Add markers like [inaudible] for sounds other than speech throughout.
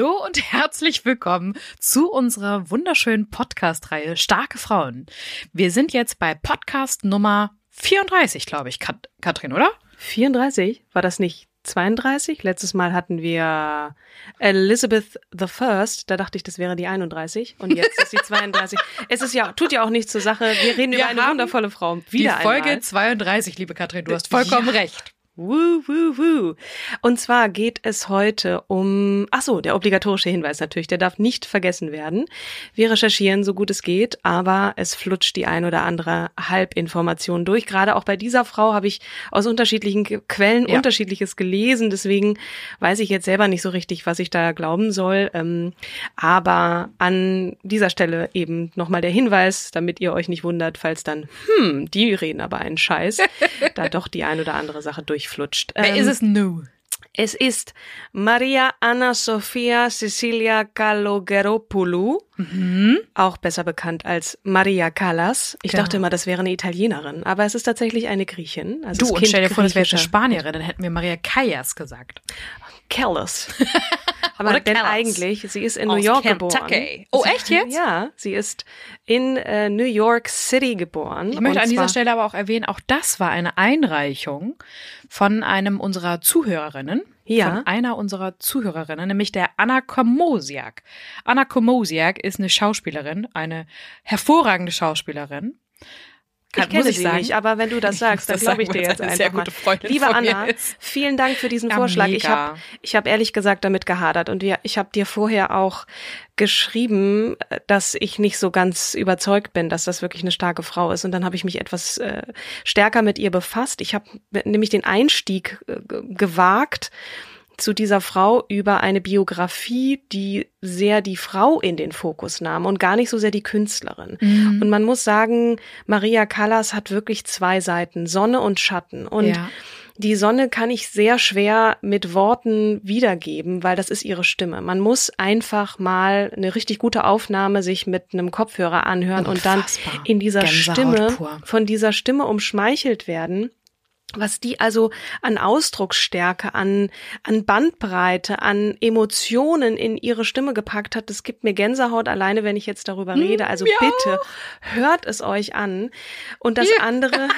Hallo und [laughs] herzlich willkommen zu unserer wunderschönen Podcast-Reihe Starke Frauen. Wir sind jetzt bei Podcast Nummer 34, glaube ich, Kat Katrin, oder? 34? War das nicht 32? Letztes Mal hatten wir Elizabeth the First. Da dachte ich, das wäre die 31. Und jetzt ist die 32. [laughs] es ist ja, tut ja auch nichts zur Sache. Wir reden wir über eine wundervolle Frau. Wieder die Folge einmal. 32, liebe Katrin. Du hast vollkommen ja. recht. Woo, woo, woo. Und zwar geht es heute um, ach so, der obligatorische Hinweis natürlich, der darf nicht vergessen werden. Wir recherchieren so gut es geht, aber es flutscht die ein oder andere Halbinformation durch. Gerade auch bei dieser Frau habe ich aus unterschiedlichen Quellen ja. unterschiedliches gelesen, deswegen weiß ich jetzt selber nicht so richtig, was ich da glauben soll. Ähm, aber an dieser Stelle eben nochmal der Hinweis, damit ihr euch nicht wundert, falls dann, hm, die reden aber einen Scheiß, [laughs] da doch die ein oder andere Sache durch durchflutscht. Wer ähm, ist es nu? Es ist Maria Anna Sofia Cecilia Kalogeropoulou, mhm. auch besser bekannt als Maria Callas. Ich genau. dachte immer, das wäre eine Italienerin, aber es ist tatsächlich eine Griechin. Also du, und stell dir vor, das wäre eine Spanierin, dann hätten wir Maria Callas gesagt. Callas. [laughs] Aber Oder denn Callas. eigentlich, sie ist in New York Kentucky. geboren. Oh, echt jetzt? Ja, sie ist in äh, New York City geboren. Ich möchte an dieser Stelle aber auch erwähnen, auch das war eine Einreichung von einem unserer Zuhörerinnen. Ja. Von einer unserer Zuhörerinnen, nämlich der Anna Komosiak. Anna Komosiak ist eine Schauspielerin, eine hervorragende Schauspielerin. Kann, ich kenne sie sagen. nicht, aber wenn du das [laughs] sagst, dann glaube ich dir jetzt einfach mal. Liebe Anna, vielen Dank für diesen ja, Vorschlag. Mega. Ich habe ich hab ehrlich gesagt damit gehadert und ich habe dir vorher auch geschrieben, dass ich nicht so ganz überzeugt bin, dass das wirklich eine starke Frau ist. Und dann habe ich mich etwas äh, stärker mit ihr befasst. Ich habe nämlich den Einstieg äh, gewagt zu dieser Frau über eine Biografie, die sehr die Frau in den Fokus nahm und gar nicht so sehr die Künstlerin. Mhm. Und man muss sagen, Maria Callas hat wirklich zwei Seiten, Sonne und Schatten. Und ja. die Sonne kann ich sehr schwer mit Worten wiedergeben, weil das ist ihre Stimme. Man muss einfach mal eine richtig gute Aufnahme sich mit einem Kopfhörer anhören Unfassbar. und dann in dieser Gänsehaut Stimme, pur. von dieser Stimme umschmeichelt werden was die also an Ausdrucksstärke, an, an Bandbreite, an Emotionen in ihre Stimme gepackt hat, das gibt mir Gänsehaut alleine, wenn ich jetzt darüber hm, rede. Also ja. bitte hört es euch an. Und das ja. andere, [laughs]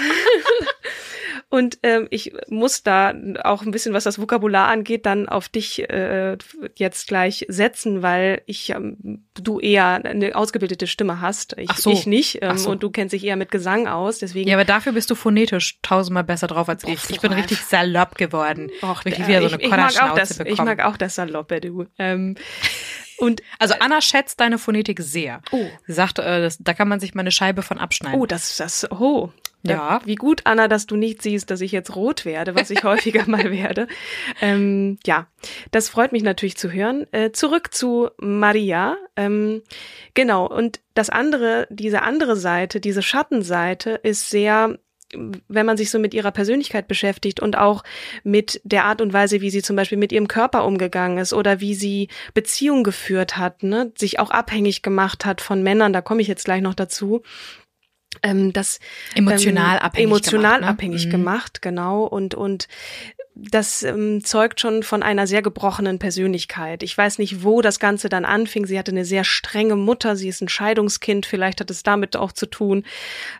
[laughs] Und ähm, ich muss da auch ein bisschen, was das Vokabular angeht, dann auf dich äh, jetzt gleich setzen, weil ich ähm, du eher eine ausgebildete Stimme hast. Ich, Ach so. ich nicht. Ähm, so. Und du kennst dich eher mit Gesang aus. Deswegen. Ja, aber dafür bist du phonetisch tausendmal besser drauf als ich. Ich bin richtig salopp geworden. Och, richtig wieder so eine ich, ich mag auch das, bekommen. Ich mag auch das Saloppe, du. Ähm, [laughs] und also Anna schätzt deine Phonetik sehr. Oh. Sie sagt, äh, das, da kann man sich mal eine Scheibe von abschneiden. Oh, das, das, oh, ja. Wie gut, Anna, dass du nicht siehst, dass ich jetzt rot werde, was ich [laughs] häufiger mal werde. Ähm, ja, das freut mich natürlich zu hören. Äh, zurück zu Maria. Ähm, genau, und das andere, diese andere Seite, diese Schattenseite ist sehr wenn man sich so mit ihrer Persönlichkeit beschäftigt und auch mit der Art und Weise, wie sie zum Beispiel mit ihrem Körper umgegangen ist oder wie sie Beziehungen geführt hat, ne, sich auch abhängig gemacht hat von Männern, da komme ich jetzt gleich noch dazu, ähm, das emotional ähm, abhängig emotional gemacht, ne? abhängig mhm. gemacht, genau und und das ähm, zeugt schon von einer sehr gebrochenen Persönlichkeit. Ich weiß nicht, wo das Ganze dann anfing. Sie hatte eine sehr strenge Mutter. Sie ist ein Scheidungskind. Vielleicht hat es damit auch zu tun.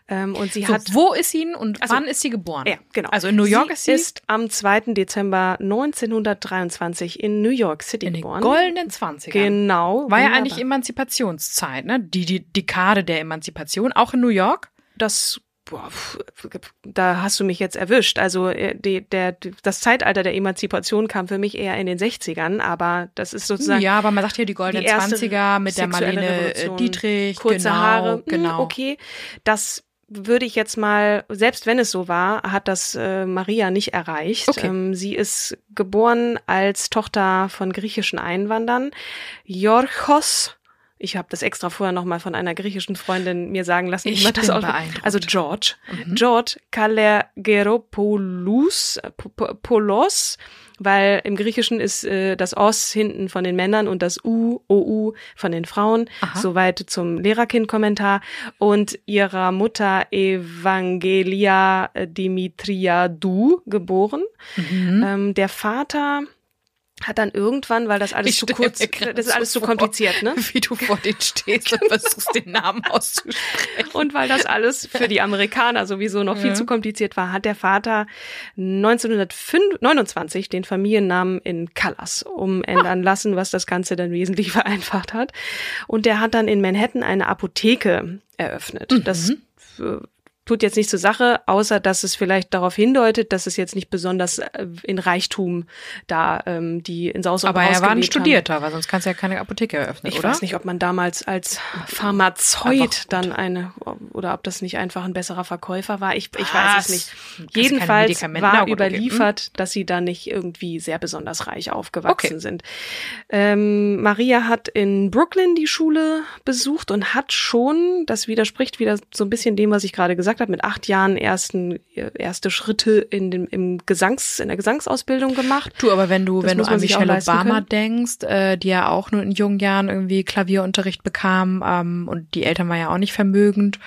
Ähm, und sie so, hat. Wo ist sie und also, wann ist sie geboren? Ja, genau. Also in New York sie ist sie. ist am 2. Dezember 1923 in New York City in geboren. In den goldenen 20 Genau. War wunderbar. ja eigentlich Emanzipationszeit, ne? Die, die Dekade der Emanzipation, auch in New York? Das boah, da hast du mich jetzt erwischt. Also äh, die, der, das Zeitalter der Emanzipation kam für mich eher in den 60ern, aber das ist sozusagen. Ja, aber man sagt ja die goldenen die 20er mit der Marlene äh, Revolution, Dietrich. Kurze genau, Haare, hm, genau. Okay, das würde ich jetzt mal, selbst wenn es so war, hat das äh, Maria nicht erreicht. Okay. Ähm, sie ist geboren als Tochter von griechischen Einwandern. Jorchos ich habe das extra vorher noch mal von einer griechischen Freundin mir sagen lassen. Ich, ich das auch, also George, mhm. George Kalergeropoulos, Polos, weil im Griechischen ist äh, das Os hinten von den Männern und das U, OU von den Frauen. Aha. Soweit zum Lehrerkind-Kommentar. Und ihrer Mutter Evangelia Dimitriadou geboren. Mhm. Ähm, der Vater hat dann irgendwann, weil das alles ich zu kurz, das ist alles zu so kompliziert, ne? Wie du vor denen stehst und versuchst, den Namen auszusprechen. Und weil das alles für die Amerikaner sowieso noch ja. viel zu kompliziert war, hat der Vater 1929 den Familiennamen in Callas umändern ah. lassen, was das Ganze dann wesentlich [laughs] vereinfacht hat. Und der hat dann in Manhattan eine Apotheke eröffnet. Mhm. Das tut jetzt nicht zur Sache, außer dass es vielleicht darauf hindeutet, dass es jetzt nicht besonders äh, in Reichtum da ähm, die in Saus und Aber er war ein Studierter, weil sonst kannst du ja keine Apotheke eröffnen, ich oder? Ich weiß nicht, ob man damals als Pharmazeut dann eine oder ob das nicht einfach ein besserer Verkäufer war. Ich, ich weiß es nicht. Jedenfalls war überliefert, dass sie da nicht irgendwie sehr besonders reich aufgewachsen okay. sind. Ähm, Maria hat in Brooklyn die Schule besucht und hat schon, das widerspricht wieder so ein bisschen dem, was ich gerade gesagt gesagt habe, mit acht Jahren ersten erste Schritte in dem im Gesangs in der Gesangsausbildung gemacht. Du, aber wenn du das wenn du an Michelle Obama denkst, äh, die ja auch nur in jungen Jahren irgendwie Klavierunterricht bekam ähm, und die Eltern waren ja auch nicht vermögend.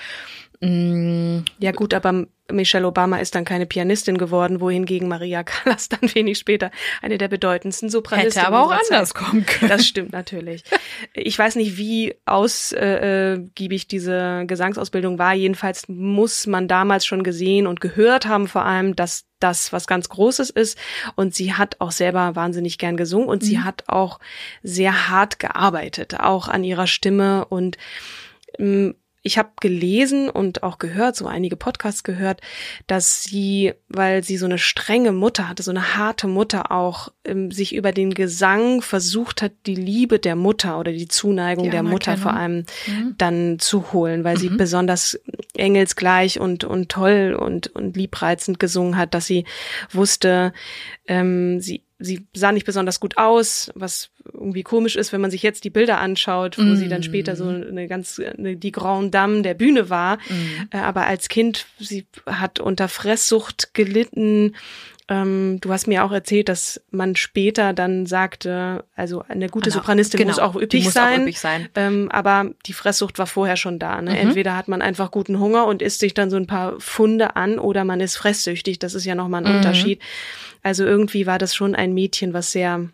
Mm, ja gut, aber Michelle Obama ist dann keine Pianistin geworden, wohingegen Maria Callas [laughs] dann wenig später eine der bedeutendsten Sopranistinnen Hätte aber auch anders kommen können. Das stimmt natürlich. [laughs] Ich weiß nicht, wie ausgiebig diese Gesangsausbildung war. Jedenfalls muss man damals schon gesehen und gehört haben vor allem, dass das was ganz Großes ist. Und sie hat auch selber wahnsinnig gern gesungen und mhm. sie hat auch sehr hart gearbeitet, auch an ihrer Stimme und mm, ich habe gelesen und auch gehört, so einige Podcasts gehört, dass sie, weil sie so eine strenge Mutter hatte, so eine harte Mutter auch, ähm, sich über den Gesang versucht hat, die Liebe der Mutter oder die Zuneigung die der Mutter vor allem mhm. dann zu holen, weil mhm. sie besonders engelsgleich und, und toll und, und liebreizend gesungen hat, dass sie wusste, ähm, sie sie sah nicht besonders gut aus, was irgendwie komisch ist, wenn man sich jetzt die Bilder anschaut, wo mm. sie dann später so mm. eine ganz eine, die Grand Dame der Bühne war. Mm. Aber als Kind, sie hat unter Fresssucht gelitten. Ähm, du hast mir auch erzählt, dass man später dann sagte, also eine gute genau, Sopranistin genau, muss auch üppig muss sein. Auch üppig sein. Ähm, aber die Fresssucht war vorher schon da. Ne? Mhm. Entweder hat man einfach guten Hunger und isst sich dann so ein paar Funde an oder man ist fresssüchtig. Das ist ja nochmal ein mhm. Unterschied. Also irgendwie war das schon ein Mädchen, was sehr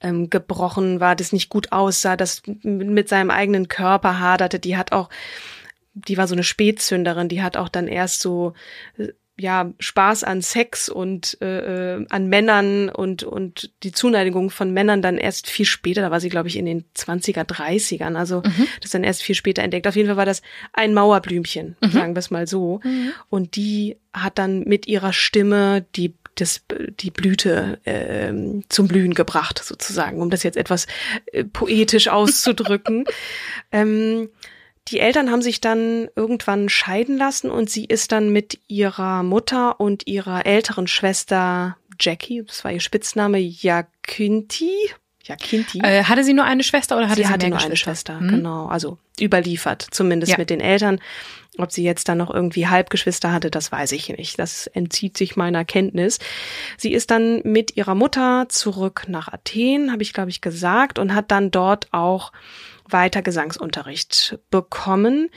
ähm, gebrochen war, das nicht gut aussah, das mit seinem eigenen Körper haderte. Die hat auch, die war so eine Spätzünderin, die hat auch dann erst so äh, ja Spaß an Sex und äh, äh, an Männern und und die Zuneigung von Männern dann erst viel später, da war sie glaube ich in den 20er 30ern, also mhm. das dann erst viel später entdeckt. Auf jeden Fall war das ein Mauerblümchen, mhm. sagen wir es mal so. Mhm. Und die hat dann mit ihrer Stimme die das, die Blüte äh, zum Blühen gebracht, sozusagen, um das jetzt etwas äh, poetisch auszudrücken. [laughs] ähm, die Eltern haben sich dann irgendwann scheiden lassen und sie ist dann mit ihrer Mutter und ihrer älteren Schwester Jackie, das war ihr Spitzname, Jakinti. Jakinti. Äh, hatte sie nur eine Schwester oder hatte sie, sie hatte nur eine Schwester? Hm? Genau, also überliefert, zumindest ja. mit den Eltern. Ob sie jetzt dann noch irgendwie Halbgeschwister hatte, das weiß ich nicht. Das entzieht sich meiner Kenntnis. Sie ist dann mit ihrer Mutter zurück nach Athen, habe ich glaube ich gesagt, und hat dann dort auch weiter Gesangsunterricht bekommen.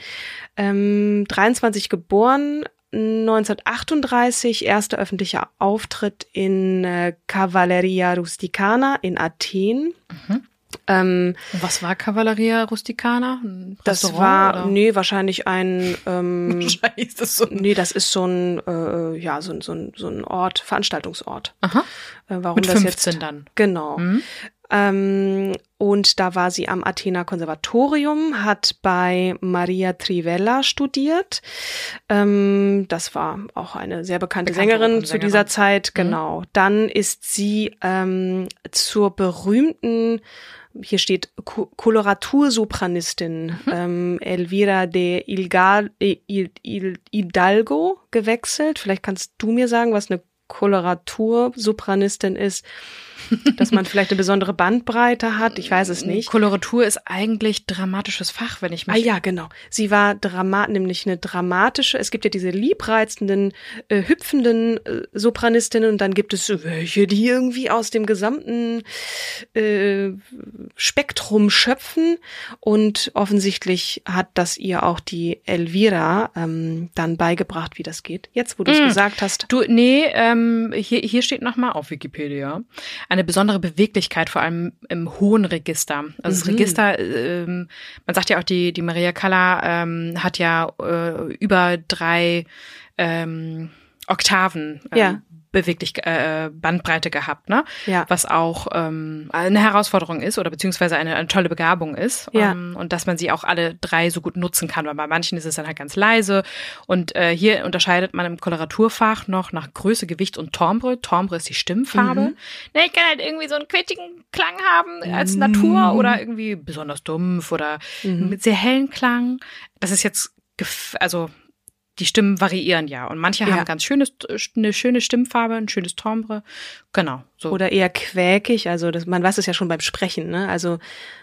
Ähm, 23 geboren, 1938 erster öffentlicher Auftritt in äh, Cavalleria Rusticana in Athen. Mhm. Ähm, Was war Cavalleria Rusticana? das war, oder? nee, wahrscheinlich ein, ähm, [laughs] wahrscheinlich ist das so ein, nee, das ist so ein, äh, ja, so, ein so, ein so ein Ort, Veranstaltungsort. Aha. Äh, warum Mit das 15 jetzt, dann. Genau. Mhm. Ähm, und da war sie am Athena Konservatorium, hat bei Maria Trivella studiert. Ähm, das war auch eine sehr bekannte, bekannte Sängerin zu dieser Zeit, mhm. genau. Mhm. Dann ist sie ähm, zur berühmten hier steht Koloratursopranistin mhm. ähm, Elvira de Ilgal, Il, Il, Hidalgo gewechselt. Vielleicht kannst du mir sagen, was eine Koloratursopranistin ist dass man vielleicht eine besondere Bandbreite hat. Ich weiß es nicht. Koloratur ist eigentlich dramatisches Fach, wenn ich mich. Ah ja, genau. Sie war Dramat, nämlich eine dramatische. Es gibt ja diese liebreizenden, äh, hüpfenden äh, Sopranistinnen und dann gibt es welche, die irgendwie aus dem gesamten äh, Spektrum schöpfen. Und offensichtlich hat das ihr auch die Elvira ähm, dann beigebracht, wie das geht. Jetzt, wo du es mm. gesagt hast. Du, nee, ähm, hier, hier steht nochmal auf Wikipedia eine besondere Beweglichkeit, vor allem im hohen Register. Also das mhm. Register, ähm, man sagt ja auch, die, die Maria Kalla ähm, hat ja äh, über drei ähm, Oktaven ähm, ja beweglich äh, Bandbreite gehabt, ne? Ja. Was auch ähm, eine Herausforderung ist oder beziehungsweise eine, eine tolle Begabung ist. Ja. Ähm, und dass man sie auch alle drei so gut nutzen kann, weil bei manchen ist es dann halt ganz leise. Und äh, hier unterscheidet man im Koloraturfach noch nach Größe, Gewicht und Timbre. Timbre ist die Stimmfarbe. Mhm. Ne, ich kann halt irgendwie so einen quetschigen Klang haben als Natur mhm. oder irgendwie besonders dumpf oder mhm. mit sehr hellen Klang. Das ist jetzt also die Stimmen variieren ja. Und manche ja. haben ganz schönes, eine schöne Stimmfarbe, ein schönes Timbre. Genau. So. Oder eher quäkig. Also das, man weiß es ja schon beim Sprechen. Ne? Also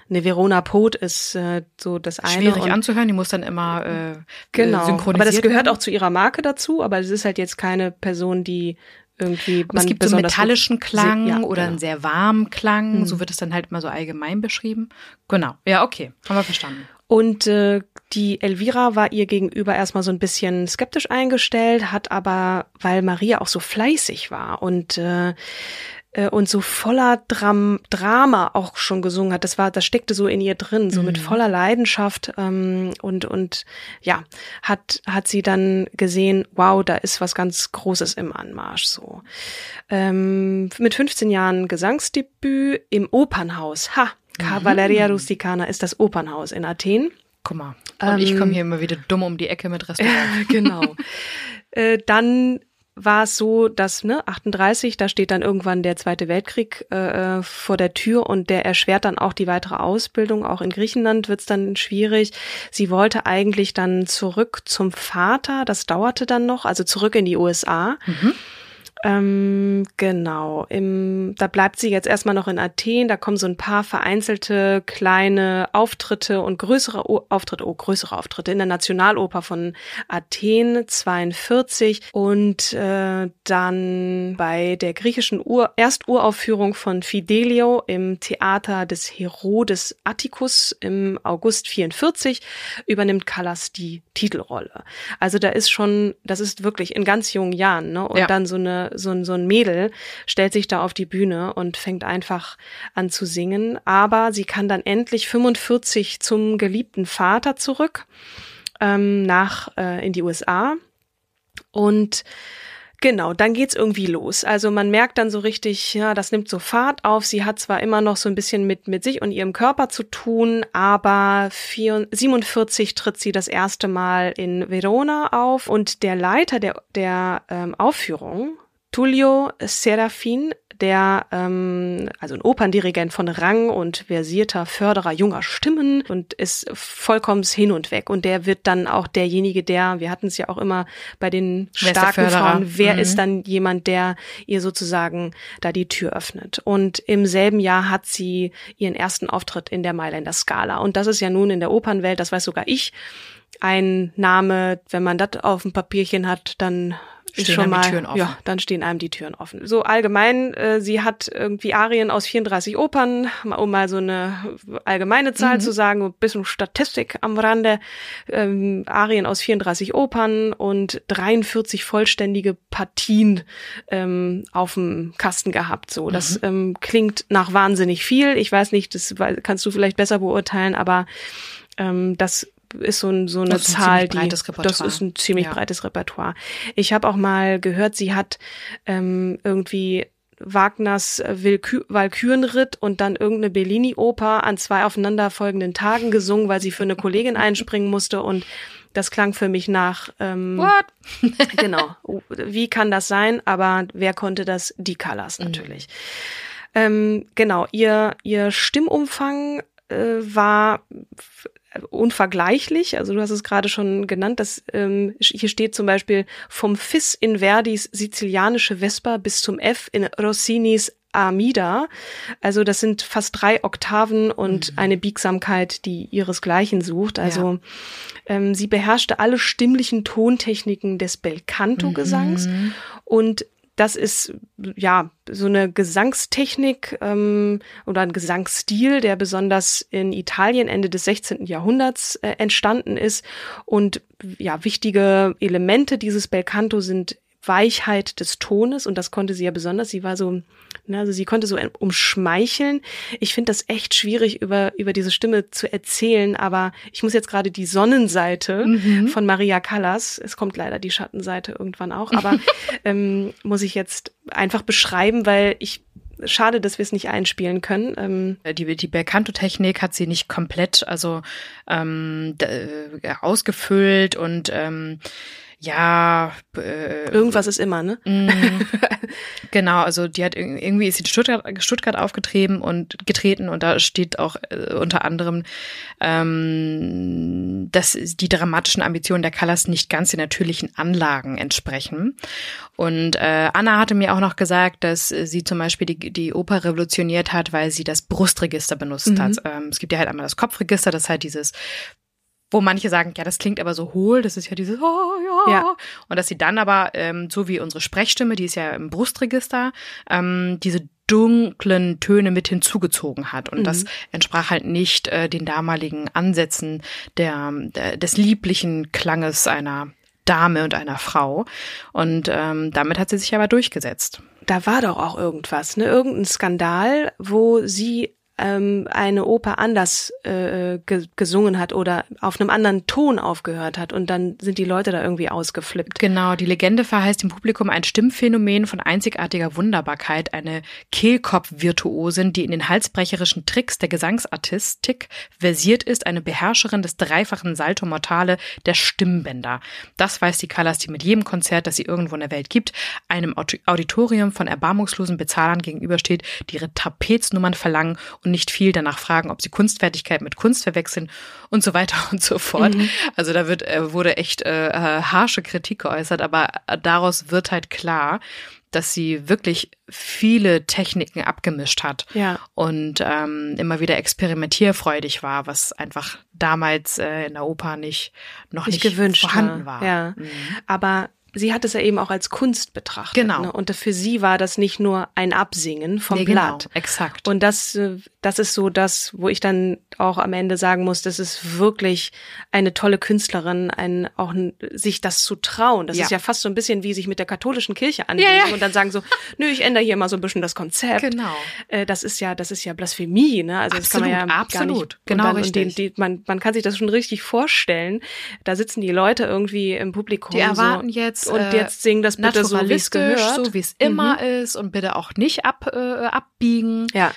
eine Verona Pot ist äh, so das eine. Schwierig anzuhören. Die muss dann immer äh, genau. synchronisiert Aber das gehört werden. auch zu ihrer Marke dazu. Aber es ist halt jetzt keine Person, die irgendwie. Aber es gibt so einen metallischen Klang ja, oder genau. einen sehr warmen Klang. Mhm. So wird es dann halt mal so allgemein beschrieben. Genau. Ja, okay. Haben wir verstanden. Und äh, die Elvira war ihr gegenüber erstmal so ein bisschen skeptisch eingestellt, hat aber, weil Maria auch so fleißig war und äh, äh, und so voller Dram Drama auch schon gesungen hat. Das war, das steckte so in ihr drin, so mhm. mit voller Leidenschaft ähm, und und ja, hat hat sie dann gesehen, wow, da ist was ganz Großes im Anmarsch. So ähm, mit 15 Jahren Gesangsdebüt im Opernhaus. Ha, Cavalleria mhm. Rusticana ist das Opernhaus in Athen. Guck mal. Und ähm, ich komme hier immer wieder dumm um die Ecke mit Restaurant. [laughs] genau. äh, dann war es so, dass ne 38, da steht dann irgendwann der Zweite Weltkrieg äh, äh, vor der Tür und der erschwert dann auch die weitere Ausbildung. Auch in Griechenland wird es dann schwierig. Sie wollte eigentlich dann zurück zum Vater, das dauerte dann noch, also zurück in die USA. Mhm. Ähm, genau. Im, da bleibt sie jetzt erstmal noch in Athen. Da kommen so ein paar vereinzelte kleine Auftritte und größere o Auftritte, oh, größere Auftritte in der Nationaloper von Athen 42 und äh, dann bei der griechischen Ur Ersturaufführung von Fidelio im Theater des Herodes Atticus im August 44 übernimmt Callas die Titelrolle. Also da ist schon, das ist wirklich in ganz jungen Jahren, ne? Und ja. dann so eine so ein, so ein Mädel stellt sich da auf die Bühne und fängt einfach an zu singen. Aber sie kann dann endlich 45 zum geliebten Vater zurück ähm, nach äh, in die USA und Genau, dann geht's irgendwie los. Also man merkt dann so richtig, ja, das nimmt so Fahrt auf. Sie hat zwar immer noch so ein bisschen mit, mit sich und ihrem Körper zu tun, aber 47 tritt sie das erste Mal in Verona auf und der Leiter der, der ähm, Aufführung, Tullio Serafin, der ähm, also ein Operndirigent von Rang und versierter Förderer junger Stimmen und ist vollkommen hin und weg. Und der wird dann auch derjenige, der, wir hatten es ja auch immer bei den starken Frauen, wer mhm. ist dann jemand, der ihr sozusagen da die Tür öffnet. Und im selben Jahr hat sie ihren ersten Auftritt in der Mailänder Skala. Und das ist ja nun in der Opernwelt, das weiß sogar ich, ein Name, wenn man das auf dem Papierchen hat, dann ist schon mal, ja, dann stehen einem die Türen offen. So allgemein, äh, sie hat irgendwie Arien aus 34 Opern, um mal so eine allgemeine Zahl mhm. zu sagen, ein bisschen Statistik am Rande, ähm, Arien aus 34 Opern und 43 vollständige Partien ähm, auf dem Kasten gehabt. So, das mhm. ähm, klingt nach wahnsinnig viel. Ich weiß nicht, das kannst du vielleicht besser beurteilen, aber ähm, das ist so, ein, so eine das Zahl, ein die das ist ein ziemlich ja. breites Repertoire. Ich habe auch mal gehört, sie hat ähm, irgendwie Wagners Willkü Walkürenritt und dann irgendeine Bellini-Oper an zwei aufeinanderfolgenden Tagen gesungen, weil sie für eine Kollegin [laughs] einspringen musste und das klang für mich nach. Ähm, What? [laughs] genau. Wie kann das sein? Aber wer konnte das? Die Callas mhm. natürlich. Mhm. Ähm, genau. Ihr ihr Stimmumfang äh, war unvergleichlich. Also du hast es gerade schon genannt, dass ähm, hier steht zum Beispiel vom Fis in Verdis sizilianische Vesper bis zum F in Rossinis Amida. Also das sind fast drei Oktaven und mhm. eine Biegsamkeit, die ihresgleichen sucht. Also ja. ähm, sie beherrschte alle stimmlichen Tontechniken des Belcanto-Gesangs mhm. und das ist ja so eine Gesangstechnik ähm, oder ein Gesangsstil, der besonders in Italien Ende des 16. Jahrhunderts äh, entstanden ist. Und ja, wichtige Elemente dieses Belcanto sind Weichheit des Tones und das konnte sie ja besonders. Sie war so, ne, also sie konnte so umschmeicheln. Ich finde das echt schwierig über über diese Stimme zu erzählen, aber ich muss jetzt gerade die Sonnenseite mhm. von Maria Callas, es kommt leider die Schattenseite irgendwann auch, aber [laughs] ähm, muss ich jetzt einfach beschreiben, weil ich schade, dass wir es nicht einspielen können. Ähm die die Belcanto-Technik hat sie nicht komplett also ähm, ausgefüllt und ähm, ja, äh, irgendwas ist immer, ne? Mm, [laughs] genau, also die hat irgendwie ist sie in Stuttgart, Stuttgart aufgetreten und getreten und da steht auch äh, unter anderem, ähm, dass die dramatischen Ambitionen der Callas nicht ganz den natürlichen Anlagen entsprechen. Und äh, Anna hatte mir auch noch gesagt, dass sie zum Beispiel die, die Oper revolutioniert hat, weil sie das Brustregister benutzt mhm. hat. Ähm, es gibt ja halt einmal das Kopfregister, das halt dieses wo manche sagen, ja, das klingt aber so hohl, das ist ja dieses, oh ja. ja. Und dass sie dann aber, ähm, so wie unsere Sprechstimme, die ist ja im Brustregister, ähm, diese dunklen Töne mit hinzugezogen hat. Und mhm. das entsprach halt nicht äh, den damaligen Ansätzen der, der, des lieblichen Klanges einer Dame und einer Frau. Und ähm, damit hat sie sich aber durchgesetzt. Da war doch auch irgendwas, ne? Irgendein Skandal, wo sie ähm, eine Oper anders äh, ge gesungen hat oder auf einem anderen Ton aufgehört hat und dann sind die Leute da irgendwie ausgeflippt. Genau, die Legende verheißt dem Publikum ein Stimmphänomen von einzigartiger Wunderbarkeit, eine Kehlkopf-Virtuosin, die in den halsbrecherischen Tricks der Gesangsartistik versiert ist, eine Beherrscherin des dreifachen Salto Mortale der Stimmbänder. Das weiß die Callas, die mit jedem Konzert, das sie irgendwo in der Welt gibt, einem Auditorium von erbarmungslosen Bezahlern gegenübersteht, die ihre Trapeznummern verlangen und nicht viel danach fragen, ob sie Kunstfertigkeit mit Kunst verwechseln und so weiter [laughs] und so fort. Mhm. Also da wird, äh, wurde echt äh, harsche Kritik geäußert, aber daraus wird halt klar, dass sie wirklich viele Techniken abgemischt hat ja. und ähm, immer wieder experimentierfreudig war, was einfach damals äh, in der Oper nicht noch nicht, nicht gewünscht vorhanden war. Ja. Mhm. Aber sie hat es ja eben auch als Kunst betrachtet. Genau. Ne? Und für sie war das nicht nur ein Absingen vom nee, Blatt. Genau, exakt. Und das, äh, das ist so das, wo ich dann auch am Ende sagen muss, das ist wirklich eine tolle Künstlerin, ein, auch sich das zu trauen. Das ja. ist ja fast so ein bisschen wie sich mit der katholischen Kirche anlegen ja, ja. und dann sagen so, nö, ich ändere hier mal so ein bisschen das Konzept. Genau. Äh, das ist ja, das ist ja Blasphemie, ne? Also absolut, das kann man ja absolut. gar nicht. Genau dann, richtig. Die, die, man, man kann sich das schon richtig vorstellen. Da sitzen die Leute irgendwie im Publikum. Die erwarten so, jetzt und äh, jetzt singen das bitte so, wie es gehört, so wie es immer mhm. ist und bitte auch nicht ab, äh, abbiegen. Ja.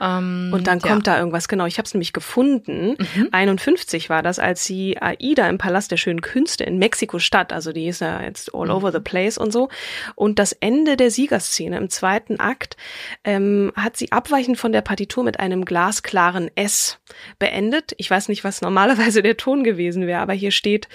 Ähm, und dann kommt ja. da irgendwas, genau, ich habe es nämlich gefunden. Mhm. 51 war das, als sie Aida im Palast der schönen Künste in Mexiko-Stadt, also die ist ja jetzt all mhm. over the place und so. Und das Ende der Siegerszene im zweiten Akt ähm, hat sie abweichend von der Partitur mit einem glasklaren S beendet. Ich weiß nicht, was normalerweise der Ton gewesen wäre, aber hier steht,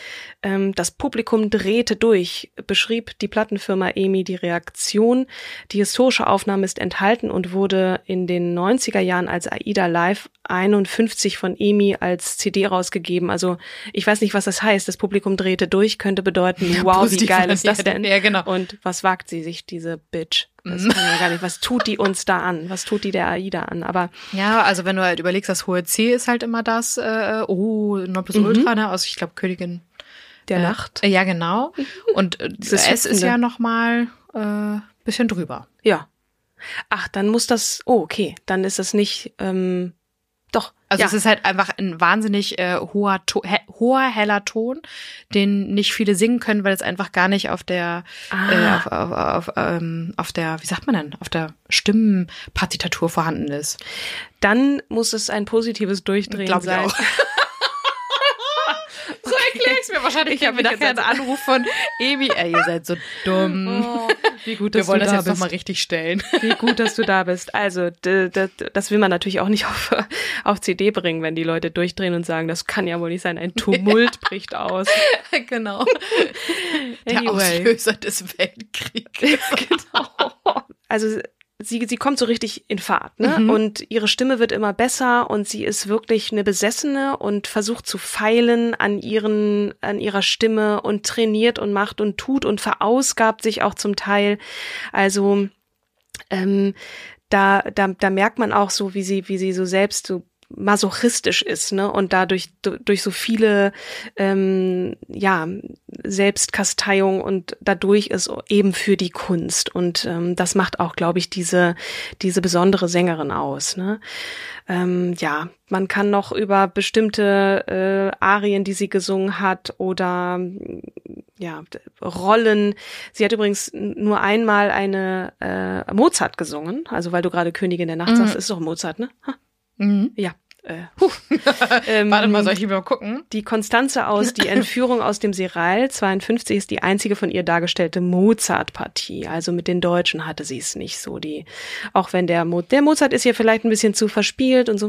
ähm, das Publikum drehte durch, beschrieb die Plattenfirma EMI die Reaktion. Die historische Aufnahme ist enthalten und wurde in den 90 90er Jahren als AIDA Live 51 von EMI als CD rausgegeben. Also ich weiß nicht, was das heißt. Das Publikum drehte durch, könnte bedeuten, wow, wie geil ist das denn? Ja, genau. Und was wagt sie sich, diese Bitch? Das kann ja gar nicht. Was tut die uns da an? Was tut die der AIDA an? Aber ja, also wenn du halt überlegst, das hohe C ist halt immer das, äh, oh, Nonplusultra, mhm. ne? Also ich glaube Königin der äh, Nacht. Ja, genau. Und äh, [laughs] S ist ja noch mal äh, bisschen drüber. Ja, Ach, dann muss das. Oh, okay. Dann ist das nicht. Ähm, doch. Also ja. es ist halt einfach ein wahnsinnig äh, hoher, he hoher, heller Ton, den nicht viele singen können, weil es einfach gar nicht auf der, ah. äh, auf, auf, auf, ähm, auf der, wie sagt man denn, auf der Stimmenpartitatur vorhanden ist. Dann muss es ein positives Durchdrehen Glaub sein. Ich auch. [laughs] So erklär ich's mir wahrscheinlich. Ich habe nachher einen Anruf von Emi. Ey, ihr seid so dumm. Oh, wie gut, dass Wir wollen du das da jetzt nochmal richtig stellen. Wie gut, dass du da bist. Also, das will man natürlich auch nicht auf, auf CD bringen, wenn die Leute durchdrehen und sagen, das kann ja wohl nicht sein. Ein Tumult ja. [laughs] bricht aus. Genau. Der anyway. Auslöser des Weltkriegs. [laughs] genau. Also sie, sie kommt so richtig in Fahrt, ne? Mhm. Und ihre Stimme wird immer besser und sie ist wirklich eine Besessene und versucht zu feilen an ihren, an ihrer Stimme und trainiert und macht und tut und verausgabt sich auch zum Teil. Also, ähm, da, da, da merkt man auch so, wie sie, wie sie so selbst so masochistisch ist, ne? Und dadurch durch so viele ähm, ja Selbstkasteiung und dadurch ist eben für die Kunst und ähm, das macht auch, glaube ich, diese diese besondere Sängerin aus, ne? Ähm, ja, man kann noch über bestimmte äh, Arien, die sie gesungen hat oder ja Rollen. Sie hat übrigens nur einmal eine äh, Mozart gesungen, also weil du gerade Königin der Nacht mhm. sagst, ist doch Mozart, ne? Ha? Mhm. Ja, äh, huh. ähm, [laughs] Warte mal, soll ich lieber gucken? Die Konstanze aus Die Entführung aus dem Seral 52 ist die einzige von ihr dargestellte Mozart-Partie. Also mit den Deutschen hatte sie es nicht so. Die, auch wenn der, Mo der Mozart ist hier vielleicht ein bisschen zu verspielt und so.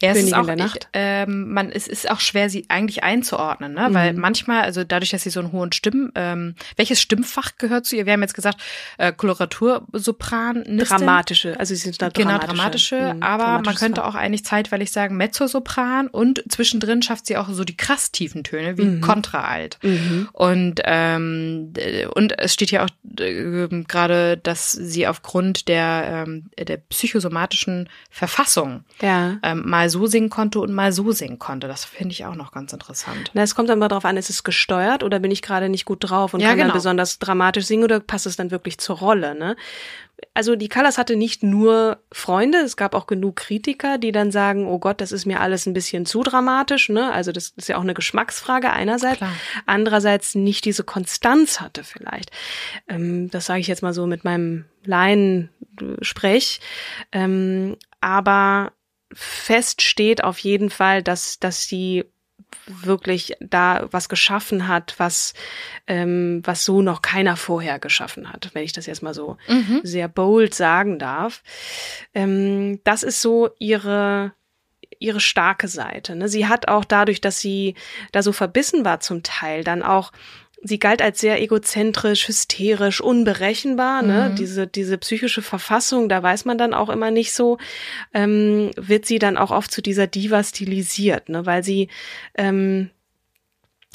Ja, es ist auch, ich, ähm, man, es ist auch schwer, sie eigentlich einzuordnen, ne? Weil mhm. manchmal, also dadurch, dass sie so einen hohen Stimmen, ähm, welches Stimmfach gehört zu ihr? Wir haben jetzt gesagt, äh, Koloratursopran, Dramatische, also sie sind da dramatische. Genau, dramatische. Mhm aber man könnte auch eigentlich zeitweilig sagen Mezzosopran und zwischendrin schafft sie auch so die krass tiefen Töne wie mhm. Kontraalt. Mhm. Und ähm, und es steht ja auch äh, gerade, dass sie aufgrund der ähm, der psychosomatischen Verfassung ja. ähm, mal so singen konnte und mal so singen konnte. Das finde ich auch noch ganz interessant. Na, es kommt dann mal drauf an, ist es gesteuert oder bin ich gerade nicht gut drauf und ja, kann genau. dann besonders dramatisch singen oder passt es dann wirklich zur Rolle, ne? Also die Callas hatte nicht nur Freunde, es gab auch genug Kritiker, die dann sagen, oh Gott, das ist mir alles ein bisschen zu dramatisch, ne? Also das ist ja auch eine Geschmacksfrage einerseits, Klar. andererseits nicht diese Konstanz hatte vielleicht. Ähm, das sage ich jetzt mal so mit meinem Laien-Sprech. Ähm, aber fest steht auf jeden Fall, dass, dass sie wirklich da was geschaffen hat, was, ähm, was so noch keiner vorher geschaffen hat, wenn ich das jetzt mal so mhm. sehr bold sagen darf. Ähm, das ist so ihre ihre starke Seite. Ne? Sie hat auch dadurch, dass sie da so verbissen war zum Teil, dann auch sie galt als sehr egozentrisch, hysterisch, unberechenbar. Ne? Mhm. Diese, diese psychische Verfassung, da weiß man dann auch immer nicht so, ähm, wird sie dann auch oft zu dieser Diva stilisiert, ne? weil sie ähm,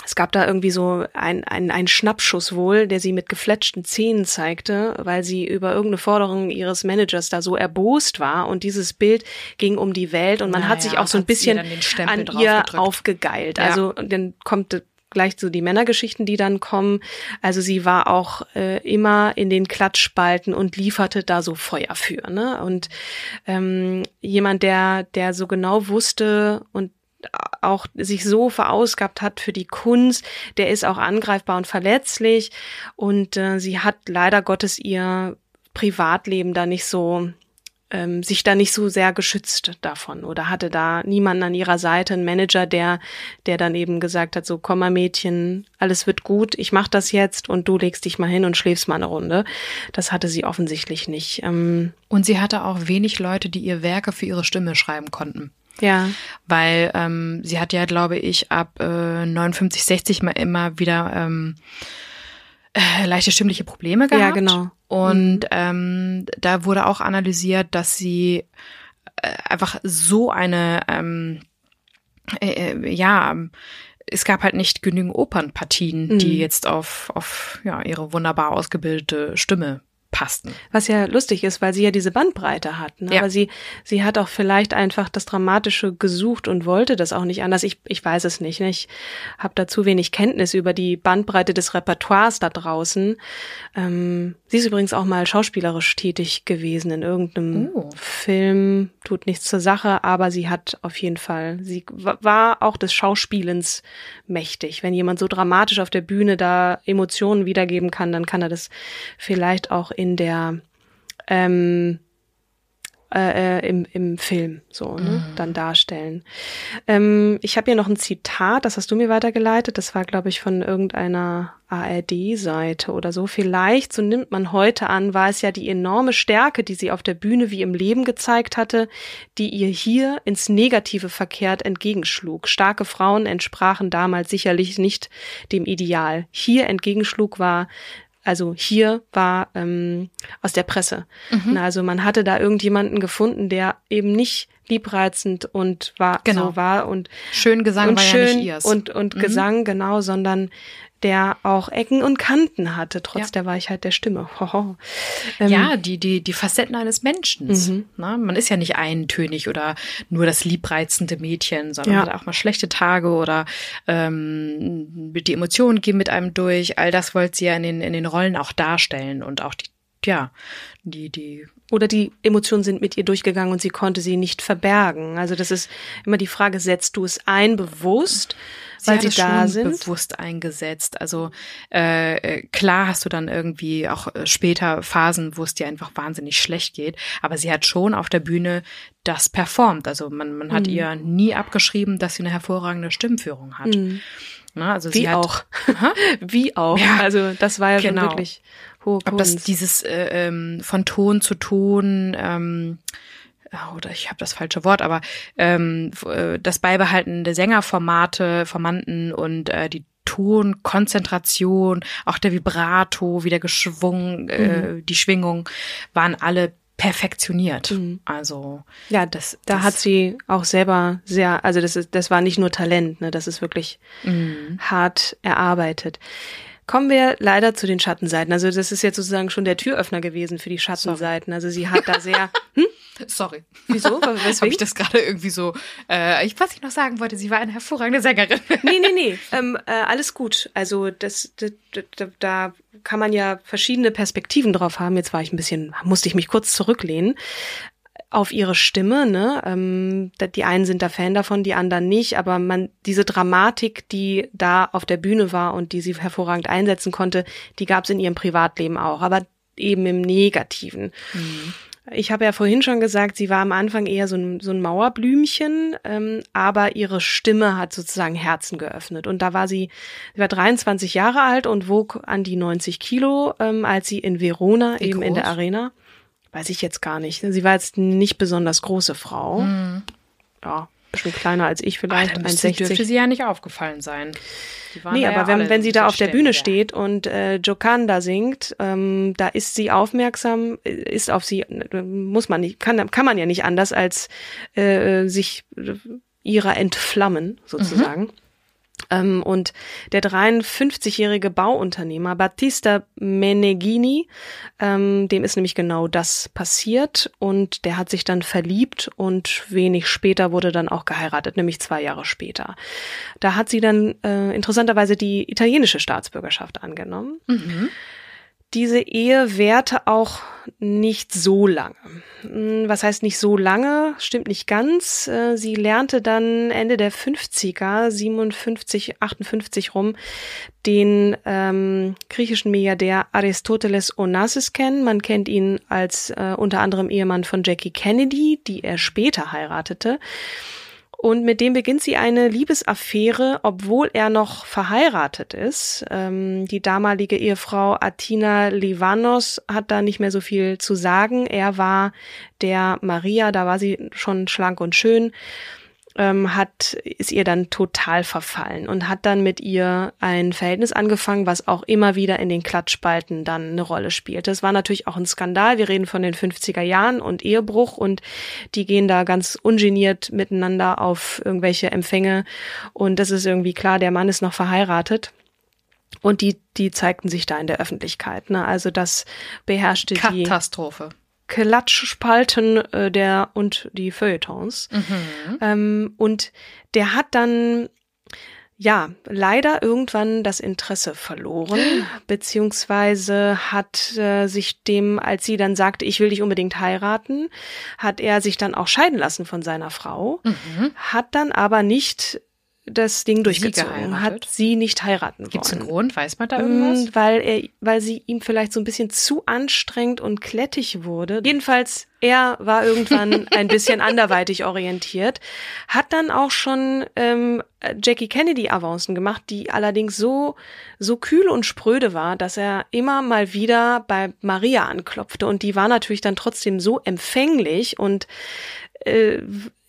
es gab da irgendwie so ein, ein, ein Schnappschuss wohl, der sie mit gefletschten Zähnen zeigte, weil sie über irgendeine Forderung ihres Managers da so erbost war und dieses Bild ging um die Welt und man naja, hat sich auch so ein bisschen an ihr aufgegeilt. Ja. Also dann kommt gleich so die Männergeschichten, die dann kommen. Also sie war auch äh, immer in den Klatschspalten und lieferte da so Feuer für. Ne? Und ähm, jemand, der, der so genau wusste und auch sich so verausgabt hat für die Kunst, der ist auch angreifbar und verletzlich. Und äh, sie hat leider Gottes ihr Privatleben da nicht so ähm, sich da nicht so sehr geschützt davon oder hatte da niemanden an ihrer Seite, einen Manager, der, der dann eben gesagt hat, so komm mal Mädchen, alles wird gut, ich mach das jetzt und du legst dich mal hin und schläfst mal eine Runde. Das hatte sie offensichtlich nicht. Ähm, und sie hatte auch wenig Leute, die ihr Werke für ihre Stimme schreiben konnten. Ja. Weil ähm, sie hat ja, glaube ich, ab äh, 59, 60 mal immer wieder ähm, äh, leichte stimmliche Probleme gehabt. Ja, genau. Und mhm. ähm, da wurde auch analysiert, dass sie äh, einfach so eine, ähm, äh, äh ja, es gab halt nicht genügend Opernpartien, mhm. die jetzt auf, auf ja, ihre wunderbar ausgebildete Stimme passten. Was ja lustig ist, weil sie ja diese Bandbreite hat. Ne? Ja. Aber sie, sie hat auch vielleicht einfach das Dramatische gesucht und wollte das auch nicht anders. Ich, ich weiß es nicht. Ne? Ich habe da zu wenig Kenntnis über die Bandbreite des Repertoires da draußen. Ähm, sie ist übrigens auch mal schauspielerisch tätig gewesen in irgendeinem oh. Film, tut nichts zur Sache, aber sie hat auf jeden Fall, sie war auch des Schauspielens mächtig. Wenn jemand so dramatisch auf der Bühne da Emotionen wiedergeben kann, dann kann er das vielleicht auch in der ähm, äh, äh, im, im Film so ne, mhm. dann darstellen. Ähm, ich habe hier noch ein Zitat, das hast du mir weitergeleitet. Das war, glaube ich, von irgendeiner ARD-Seite oder so. Vielleicht, so nimmt man heute an, war es ja die enorme Stärke, die sie auf der Bühne wie im Leben gezeigt hatte, die ihr hier ins Negative verkehrt entgegenschlug. Starke Frauen entsprachen damals sicherlich nicht dem Ideal. Hier entgegenschlug war also hier war ähm, aus der Presse. Mhm. Also man hatte da irgendjemanden gefunden, der eben nicht liebreizend und war genau. so war und schön Gesang und war schön ja nicht ihrs. und und mhm. Gesang genau, sondern der auch Ecken und Kanten hatte, trotz ja. der Weichheit der Stimme. [laughs] Ähm, ja, die, die, die Facetten eines Menschen. Mhm. Ne? Man ist ja nicht eintönig oder nur das liebreizende Mädchen, sondern ja. hat auch mal schlechte Tage oder ähm, die Emotionen gehen mit einem durch. All das wollte sie ja in den, in den Rollen auch darstellen und auch die, ja, die, die oder die Emotionen sind mit ihr durchgegangen und sie konnte sie nicht verbergen. Also das ist immer die Frage, setzt du es ein bewusst? sie weil sie da sind. bewusst eingesetzt. Also äh, äh, klar hast du dann irgendwie auch äh, später Phasen, wo es dir einfach wahnsinnig schlecht geht, aber sie hat schon auf der Bühne das performt. Also man, man hat mhm. ihr nie abgeschrieben, dass sie eine hervorragende Stimmführung hat. Mhm. Na, also Wie hat, auch. [laughs] Wie auch. Ja, also das war ja genau. schon wirklich hohe Kunst. Ob das dieses äh, ähm, von Ton zu Ton ähm, oder ich habe das falsche Wort, aber ähm, äh, das Beibehalten der Sängerformate, Formanten und äh, die Tonkonzentration, auch der Vibrato, wie der Geschwung, äh, mhm. die Schwingung, waren alle perfektioniert. Mhm. Also ja, das, da das hat sie auch selber sehr, also das ist, das war nicht nur Talent, ne, das ist wirklich mhm. hart erarbeitet. Kommen wir leider zu den Schattenseiten. Also das ist jetzt sozusagen schon der Türöffner gewesen für die Schattenseiten. Also sie hat da sehr. [laughs] Hm? Sorry. Wieso? [laughs] Weswegen? Habe ich das gerade irgendwie so. Äh, ich, was ich noch sagen wollte, sie war eine hervorragende Sängerin. [laughs] nee, nee, nee. Ähm, äh, alles gut. Also das, das, das, da kann man ja verschiedene Perspektiven drauf haben. Jetzt war ich ein bisschen, musste ich mich kurz zurücklehnen auf ihre Stimme, ne? Ähm, die einen sind da Fan davon, die anderen nicht, aber man, diese Dramatik, die da auf der Bühne war und die sie hervorragend einsetzen konnte, die gab es in ihrem Privatleben auch, aber eben im Negativen. Mhm. Ich habe ja vorhin schon gesagt, sie war am Anfang eher so ein, so ein Mauerblümchen, ähm, aber ihre Stimme hat sozusagen Herzen geöffnet. Und da war sie, sie war 23 Jahre alt und wog an die 90 Kilo, ähm, als sie in Verona, Wie eben groß? in der Arena, weiß ich jetzt gar nicht. Sie war jetzt nicht besonders große Frau. Mhm. Ja, bisschen kleiner als ich vielleicht. Ah, 1,60. dürfte sie ja nicht aufgefallen sein. Nee, aber ja wenn, wenn sie da auf der Bühne steht und äh, Jokanda singt, ähm, da ist sie aufmerksam, ist auf sie, muss man nicht, kann, kann man ja nicht anders als äh, sich ihrer entflammen, sozusagen. Mhm. Ähm, und der 53-jährige Bauunternehmer Battista Meneghini, ähm, dem ist nämlich genau das passiert und der hat sich dann verliebt und wenig später wurde dann auch geheiratet, nämlich zwei Jahre später. Da hat sie dann äh, interessanterweise die italienische Staatsbürgerschaft angenommen. Mhm diese Ehe währte auch nicht so lange. Hm, was heißt nicht so lange? Stimmt nicht ganz. Äh, sie lernte dann Ende der 50er, 57, 58 rum, den ähm, griechischen Milliardär Aristoteles Onassis kennen. Man kennt ihn als äh, unter anderem Ehemann von Jackie Kennedy, die er später heiratete. Und mit dem beginnt sie eine Liebesaffäre, obwohl er noch verheiratet ist. Ähm, die damalige Ehefrau Atina Livanos hat da nicht mehr so viel zu sagen. Er war der Maria, da war sie schon schlank und schön ähm, hat, ist ihr dann total verfallen und hat dann mit ihr ein Verhältnis angefangen, was auch immer wieder in den Klatschspalten dann eine Rolle spielt. Das war natürlich auch ein Skandal. Wir reden von den 50er Jahren und Ehebruch und die gehen da ganz ungeniert miteinander auf irgendwelche Empfänge und das ist irgendwie klar, der Mann ist noch verheiratet. Und die, die zeigten sich da in der Öffentlichkeit. Ne? Also das beherrschte Katastrophe. die Katastrophe. Klatschspalten äh, der und die Feuilletons. Mhm. Ähm, und der hat dann ja, leider irgendwann das Interesse verloren, [gasps] beziehungsweise hat äh, sich dem, als sie dann sagte, ich will dich unbedingt heiraten, hat er sich dann auch scheiden lassen von seiner Frau, mhm. hat dann aber nicht das Ding durchgezogen, hat sie nicht heiraten Gibt's wollen. Gibt es einen Grund? Weiß man da irgendwas? Mm, weil er, weil sie ihm vielleicht so ein bisschen zu anstrengend und klettig wurde. Jedenfalls, er war irgendwann [laughs] ein bisschen anderweitig orientiert, hat dann auch schon ähm, Jackie Kennedy Avancen gemacht, die allerdings so so kühl und spröde war, dass er immer mal wieder bei Maria anklopfte und die war natürlich dann trotzdem so empfänglich und äh,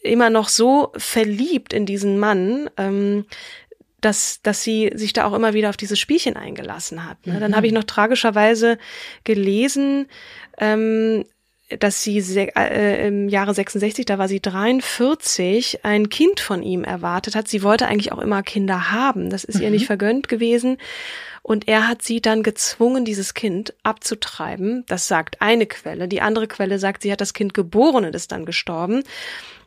immer noch so verliebt in diesen Mann, ähm, dass, dass sie sich da auch immer wieder auf dieses Spielchen eingelassen hat. Ne? Dann mhm. habe ich noch tragischerweise gelesen, ähm, dass sie äh, im Jahre 66, da war sie 43, ein Kind von ihm erwartet hat. Sie wollte eigentlich auch immer Kinder haben. Das ist mhm. ihr nicht vergönnt gewesen. Und er hat sie dann gezwungen, dieses Kind abzutreiben. Das sagt eine Quelle. Die andere Quelle sagt, sie hat das Kind geboren und ist dann gestorben.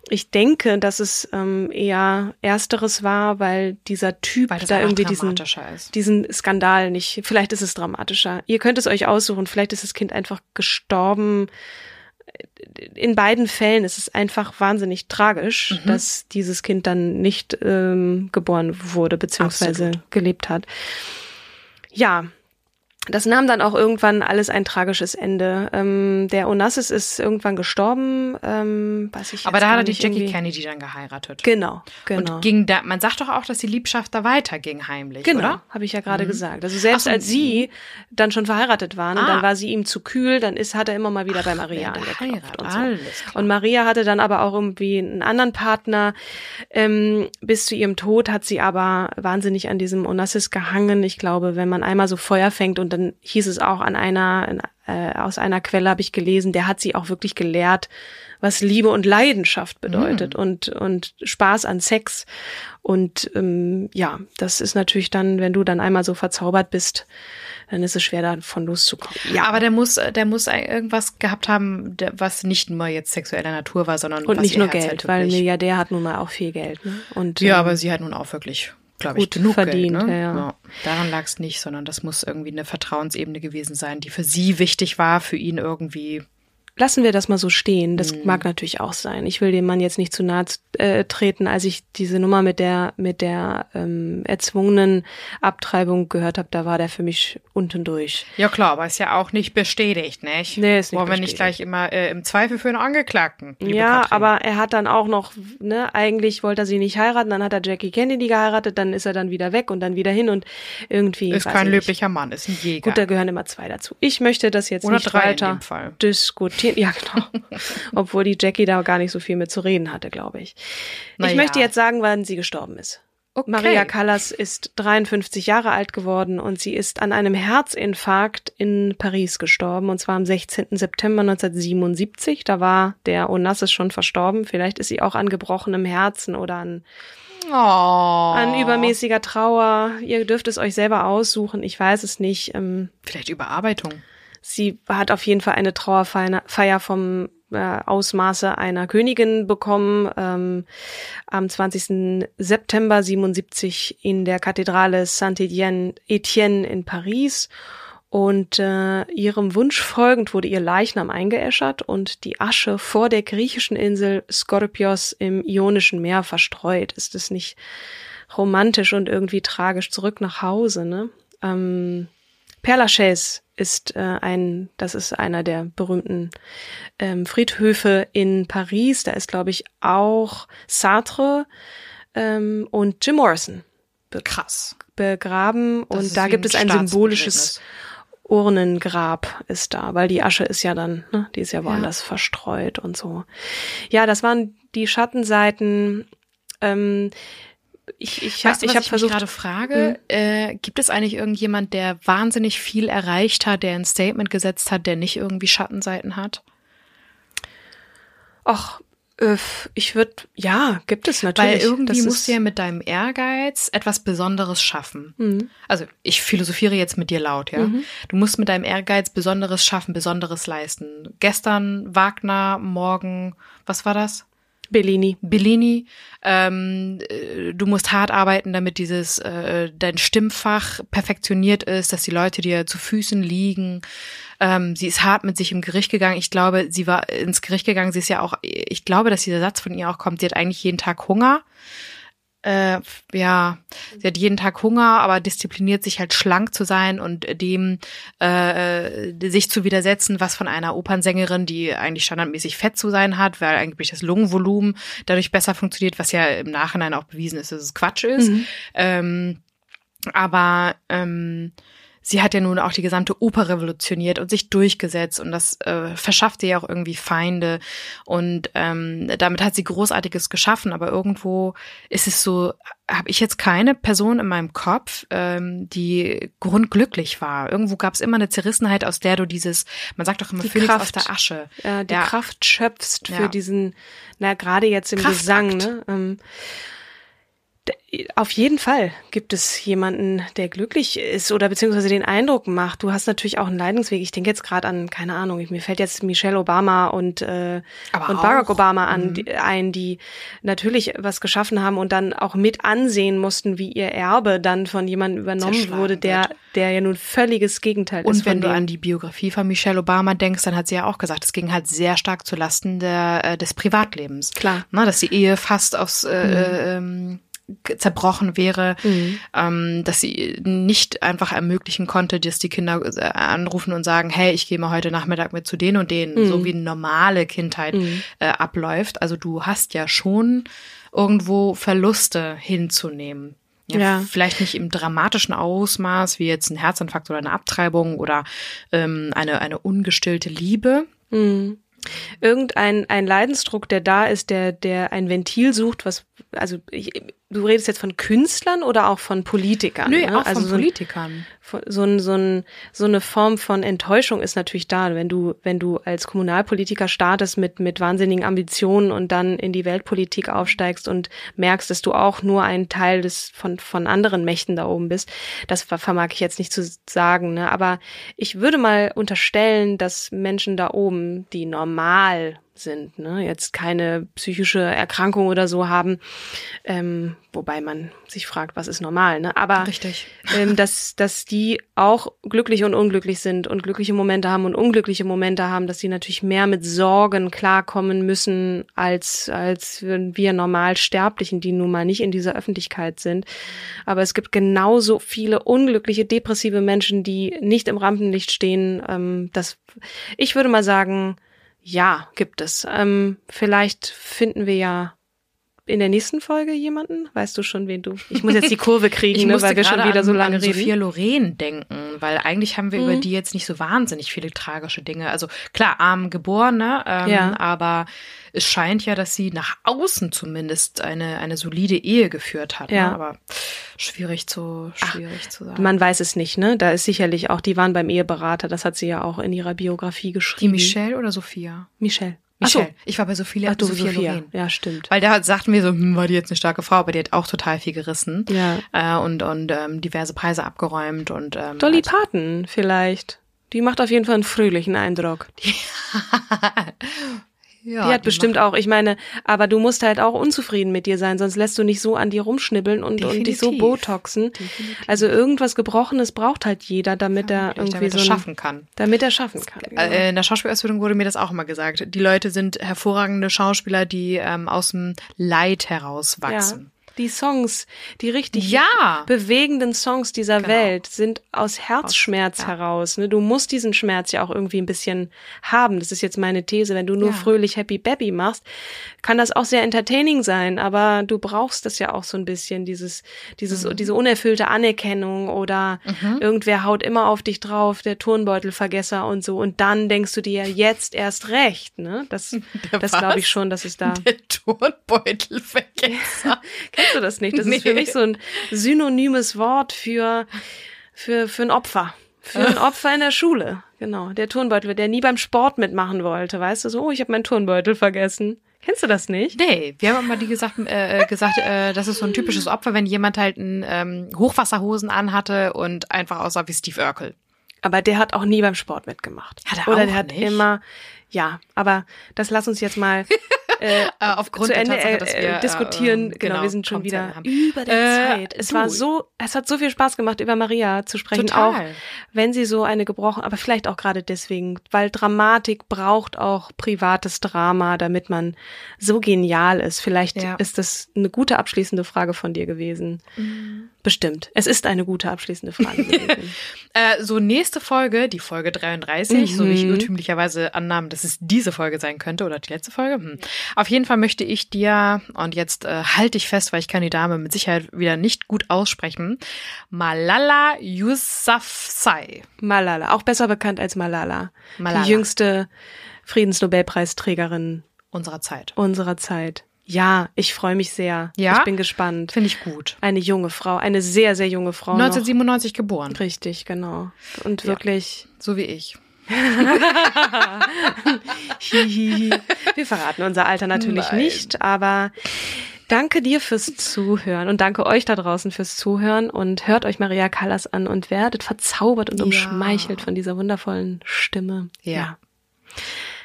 Ich denke, dass es ähm, eher ersteres war, weil dieser Typ weil da irgendwie diesen, diesen Skandal nicht, vielleicht ist es dramatischer. Ihr könnt es euch aussuchen, vielleicht ist das Kind einfach gestorben. In beiden Fällen ist es einfach wahnsinnig tragisch, mhm. dass dieses Kind dann nicht ähm, geboren wurde, beziehungsweise Absolut. gelebt hat. Ja, das nahm dann auch irgendwann alles ein tragisches Ende. Ähm, der Onassis ist irgendwann gestorben. Ähm, weiß ich Aber da hat er die Jackie irgendwie. Kennedy dann geheiratet. Genau, genau. Und ging da, man sagt doch auch, dass die Liebschaft da weiterging heimlich, genau, oder? habe ich ja gerade mhm. gesagt. Also selbst so, als sie dann schon verheiratet waren, ah. dann war sie ihm zu kühl, dann ist, hat er immer mal wieder Ach, bei Maria angeklopft und so. Und Maria hatte dann aber auch irgendwie einen anderen Partner. Ähm, bis zu ihrem Tod hat sie aber wahnsinnig an diesem Onassis gehangen. Ich glaube, wenn man einmal so Feuer fängt und dann hieß es auch an einer, äh, aus einer Quelle habe ich gelesen, der hat sie auch wirklich gelehrt, was Liebe und Leidenschaft bedeutet mhm. und, und Spaß an Sex. Und ähm, ja, das ist natürlich dann, wenn du dann einmal so verzaubert bist, dann ist es schwer davon loszukommen. Ja, aber der muss, der muss irgendwas gehabt haben, was nicht nur jetzt sexueller Natur war, sondern und nicht nur Geld, halt weil Milliardär hat nun mal auch viel Geld. Ne? Und ja, ähm, aber sie hat nun auch wirklich glaube ich, genug verdient. Geld, ne? ja, ja. Daran lag es nicht, sondern das muss irgendwie eine Vertrauensebene gewesen sein, die für sie wichtig war, für ihn irgendwie lassen wir das mal so stehen. Das mhm. mag natürlich auch sein. Ich will dem Mann jetzt nicht zu nahe äh, treten. Als ich diese Nummer mit der mit der ähm, erzwungenen Abtreibung gehört habe, da war der für mich unten durch. Ja klar, aber ist ja auch nicht bestätigt, nicht? Nee, ist nicht Wollen wir nicht gleich immer äh, im Zweifel für einen Angeklagten? Ja, Katrin. aber er hat dann auch noch, ne, eigentlich wollte er sie nicht heiraten, dann hat er Jackie Kennedy geheiratet, dann ist er dann wieder weg und dann wieder hin und irgendwie. Ist kein löblicher Mann, ist ein Jäger. Gut, da gehören immer zwei dazu. Ich möchte das jetzt Oder nicht weiter diskutieren Team. Ja, genau. Obwohl die Jackie da gar nicht so viel mit zu reden hatte, glaube ich. Na ich ja. möchte jetzt sagen, wann sie gestorben ist. Okay. Maria Callas ist 53 Jahre alt geworden und sie ist an einem Herzinfarkt in Paris gestorben und zwar am 16. September 1977. Da war der Onassis schon verstorben. Vielleicht ist sie auch an gebrochenem Herzen oder an, oh. an übermäßiger Trauer. Ihr dürft es euch selber aussuchen. Ich weiß es nicht. Ähm, Vielleicht Überarbeitung. Sie hat auf jeden Fall eine Trauerfeier vom äh, Ausmaße einer Königin bekommen ähm, am 20. September 77 in der Kathedrale Saint-Étienne in Paris. Und äh, ihrem Wunsch folgend wurde ihr Leichnam eingeäschert und die Asche vor der griechischen Insel Skorpios im Ionischen Meer verstreut. Ist es nicht romantisch und irgendwie tragisch zurück nach Hause, ne? Ähm, Père Lachaise ist äh, ein, das ist einer der berühmten ähm, Friedhöfe in Paris. Da ist, glaube ich, auch Sartre ähm, und Jim Morrison be krass begraben. Das und da gibt es ein symbolisches Urnengrab ist da, weil die Asche ist ja dann, ne, die ist ja woanders ja. verstreut und so. Ja, das waren die Schattenseiten. Ähm, ich, ich, weißt du, ich habe versucht. gerade frage, hm? äh, gibt es eigentlich irgendjemand, der wahnsinnig viel erreicht hat, der ein Statement gesetzt hat, der nicht irgendwie Schattenseiten hat? Ach, Ich würde, ja, gibt es natürlich. Weil irgendwie musst du ja mit deinem Ehrgeiz etwas Besonderes schaffen. Mhm. Also ich philosophiere jetzt mit dir laut, ja. Mhm. Du musst mit deinem Ehrgeiz Besonderes schaffen, Besonderes leisten. Gestern Wagner, morgen, was war das? Bellini. Bellini. Ähm, äh, du musst hart arbeiten, damit dieses äh, dein Stimmfach perfektioniert ist, dass die Leute dir zu Füßen liegen. Ähm, sie ist hart mit sich im Gericht gegangen. Ich glaube, sie war ins Gericht gegangen. Sie ist ja auch, ich glaube, dass dieser Satz von ihr auch kommt. Sie hat eigentlich jeden Tag Hunger äh, ja, sie hat jeden Tag Hunger, aber diszipliniert sich halt schlank zu sein und dem äh, sich zu widersetzen, was von einer Opernsängerin, die eigentlich standardmäßig fett zu sein hat, weil eigentlich das Lungenvolumen dadurch besser funktioniert, was ja im Nachhinein auch bewiesen ist, dass es Quatsch ist. Mhm. Ähm, aber ähm, sie hat ja nun auch die gesamte Oper revolutioniert und sich durchgesetzt und das äh, verschafft ihr ja auch irgendwie Feinde und ähm, damit hat sie Großartiges geschaffen, aber irgendwo ist es so, habe ich jetzt keine Person in meinem Kopf, ähm, die grundglücklich war. Irgendwo gab es immer eine Zerrissenheit, aus der du dieses, man sagt doch immer die Phönix Kraft, aus der Asche. Ja, die ja. Kraft schöpfst für ja. diesen, na gerade jetzt im Kraftakt. Gesang, ne? Ähm, auf jeden Fall gibt es jemanden, der glücklich ist oder beziehungsweise den Eindruck macht. Du hast natürlich auch einen Leidensweg. Ich denke jetzt gerade an, keine Ahnung, mir fällt jetzt Michelle Obama und, äh, und Barack Obama an, mhm. die, ein, die natürlich was geschaffen haben und dann auch mit ansehen mussten, wie ihr Erbe dann von jemandem übernommen wurde, der, der ja nun völliges Gegenteil und ist. Und wenn du an die Biografie von Michelle Obama denkst, dann hat sie ja auch gesagt, es ging halt sehr stark zu Lasten der, äh, des Privatlebens. Klar. Na, dass die Ehe fast aufs äh, mhm. äh, ähm, zerbrochen wäre, mhm. ähm, dass sie nicht einfach ermöglichen konnte, dass die Kinder äh, anrufen und sagen, hey, ich gehe mal heute Nachmittag mit zu denen und denen, mhm. so wie eine normale Kindheit mhm. äh, abläuft. Also du hast ja schon irgendwo Verluste hinzunehmen. Ja, ja, Vielleicht nicht im dramatischen Ausmaß wie jetzt ein Herzinfarkt oder eine Abtreibung oder ähm, eine, eine ungestillte Liebe. Mhm irgendein ein Leidensdruck, der da ist, der, der ein Ventil sucht, was, also ich, du redest jetzt von Künstlern oder auch von Politikern? Nö, ne? auch also von so Politikern. Ein, so, ein, so, ein, so eine Form von Enttäuschung ist natürlich da, wenn du, wenn du als Kommunalpolitiker startest mit, mit wahnsinnigen Ambitionen und dann in die Weltpolitik aufsteigst und merkst, dass du auch nur ein Teil des, von, von anderen Mächten da oben bist. Das vermag ich jetzt nicht zu sagen, ne? aber ich würde mal unterstellen, dass Menschen da oben, die normal sind, ne? jetzt keine psychische Erkrankung oder so haben, ähm, wobei man sich fragt, was ist normal, ne? Aber Richtig. Ähm, dass, dass die auch glücklich und unglücklich sind und glückliche Momente haben und unglückliche Momente haben, dass sie natürlich mehr mit Sorgen klarkommen müssen als, als wir normal Sterblichen, die nun mal nicht in dieser Öffentlichkeit sind. Aber es gibt genauso viele unglückliche, depressive Menschen, die nicht im Rampenlicht stehen. Ähm, das, ich würde mal sagen, ja, gibt es. Ähm, vielleicht finden wir ja in der nächsten Folge jemanden? Weißt du schon, wen du? Ich muss jetzt die [laughs] Kurve kriegen, ne, weil wir schon wieder an, so lange an reden. Sophia Loren denken, weil eigentlich haben wir mhm. über die jetzt nicht so wahnsinnig viele tragische Dinge. Also klar, arm geboren, ne? Ähm, ja. aber es scheint ja, dass sie nach außen zumindest eine eine solide Ehe geführt hat. Ne? Ja. Ne? Aber schwierig zu schwierig Ach, zu sagen. Man weiß es nicht, ne? Da ist sicherlich auch, die waren beim Eheberater. Das hat sie ja auch in ihrer Biografie geschrieben. Die Michelle oder Sophia? Michelle. Michelle. So. Ich war bei Sophia, Ach, du, Sophia, Sophia. Loren. Ja, stimmt. Weil da sagten wir so, hm, war die jetzt eine starke Frau, aber die hat auch total viel gerissen. Ja. Äh, und und ähm, diverse Preise abgeräumt und ähm, Dolly also Parton vielleicht. Die macht auf jeden Fall einen fröhlichen Eindruck. [laughs] Ja, die hat die bestimmt auch, ich meine, aber du musst halt auch unzufrieden mit dir sein, sonst lässt du nicht so an dir rumschnibbeln und, und dich so botoxen. Definitiv. Also irgendwas Gebrochenes braucht halt jeder, damit ja, er irgendwie damit so ein, schaffen kann. Damit er schaffen kann. Genau. In der Schauspielausbildung wurde mir das auch immer gesagt. Die Leute sind hervorragende Schauspieler, die ähm, aus dem Leid herauswachsen. Ja die Songs, die richtig ja. bewegenden Songs dieser genau. Welt sind aus Herzschmerz aus, heraus. Ne? Du musst diesen Schmerz ja auch irgendwie ein bisschen haben. Das ist jetzt meine These. Wenn du nur ja. fröhlich Happy Baby machst, kann das auch sehr entertaining sein, aber du brauchst das ja auch so ein bisschen, dieses, dieses, mhm. diese unerfüllte Anerkennung oder mhm. irgendwer haut immer auf dich drauf, der Turnbeutelvergesser und so. Und dann denkst du dir jetzt erst recht, ne? Das, [laughs] das glaube ich schon, dass es da. Der Turnbeutelvergesser. [laughs] Kennst du das nicht? Das nee. ist für mich so ein synonymes Wort für, für, für ein Opfer. Für ein Opfer in der Schule. Genau. Der Turnbeutel, der nie beim Sport mitmachen wollte. Weißt du, so, oh, ich habe meinen Turnbeutel vergessen. Kennst du das nicht? Nee, wir haben immer die gesagt, äh, gesagt äh, das ist so ein typisches Opfer, wenn jemand halt ein ähm, Hochwasserhosen anhatte und einfach aussah wie Steve Urkel. Aber der hat auch nie beim Sport mitgemacht. Hat er Oder auch der hat nicht? immer, ja, aber das lass uns jetzt mal [laughs] äh, [laughs] aufgrund zu Ende der Tatsache, dass äh, wir, diskutieren. äh, genau, genau, wir sind schon wieder über der Äh, Zeit. Es du. war so, es hat so viel Spaß gemacht, über Maria zu sprechen, Total. auch wenn sie so eine gebrochen, aber vielleicht auch gerade deswegen, weil Dramatik braucht auch privates Drama, damit man so genial ist. Vielleicht Ja. ist das eine gute abschließende Frage von dir gewesen. Mhm. Bestimmt. Es ist eine gute abschließende Frage. [laughs] Äh, so nächste Folge, die Folge 33, so wie ich Mhm. irrtümlicherweise annahm, dass es diese Folge sein könnte oder die letzte Folge. Hm. Auf jeden Fall möchte ich dir, und jetzt äh, halte ich fest, weil ich kann die Dame mit Sicherheit wieder nicht gut aussprechen, Malala Yousafzai. Malala, auch besser bekannt als Malala. Malala. Die jüngste Friedensnobelpreisträgerin unserer Zeit. unserer Zeit. Ja, ich freue mich sehr. Ja? Ich bin gespannt. Finde ich gut. Eine junge Frau, eine sehr, sehr junge Frau. noch. 1997 geboren. Richtig, genau. Und Ja. wirklich. So wie ich. [laughs] Wir verraten unser Alter natürlich Nein. nicht, aber danke dir fürs Zuhören und danke euch da draußen fürs Zuhören und hört euch Maria Callas an und werdet verzaubert und Ja. umschmeichelt von dieser wundervollen Stimme. Ja.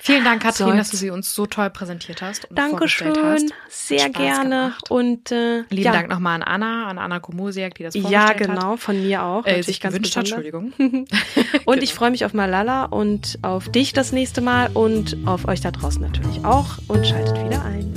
Vielen Dank, Katrin, Soll's. dass du sie uns so toll präsentiert hast und Dankeschön, vorgestellt sehr Spaß gerne. gemacht. Und äh, Lieben ja, Dank nochmal an Anna, an Anna Komosiak, die das Ja, vorgestellt hat. genau, von mir auch. Äh, sich ganz gewünscht hat. Entschuldigung. [laughs] [laughs] Und ich freue mich auf Malala und auf dich das nächste Mal und auf euch da draußen natürlich auch und schaltet wieder ein.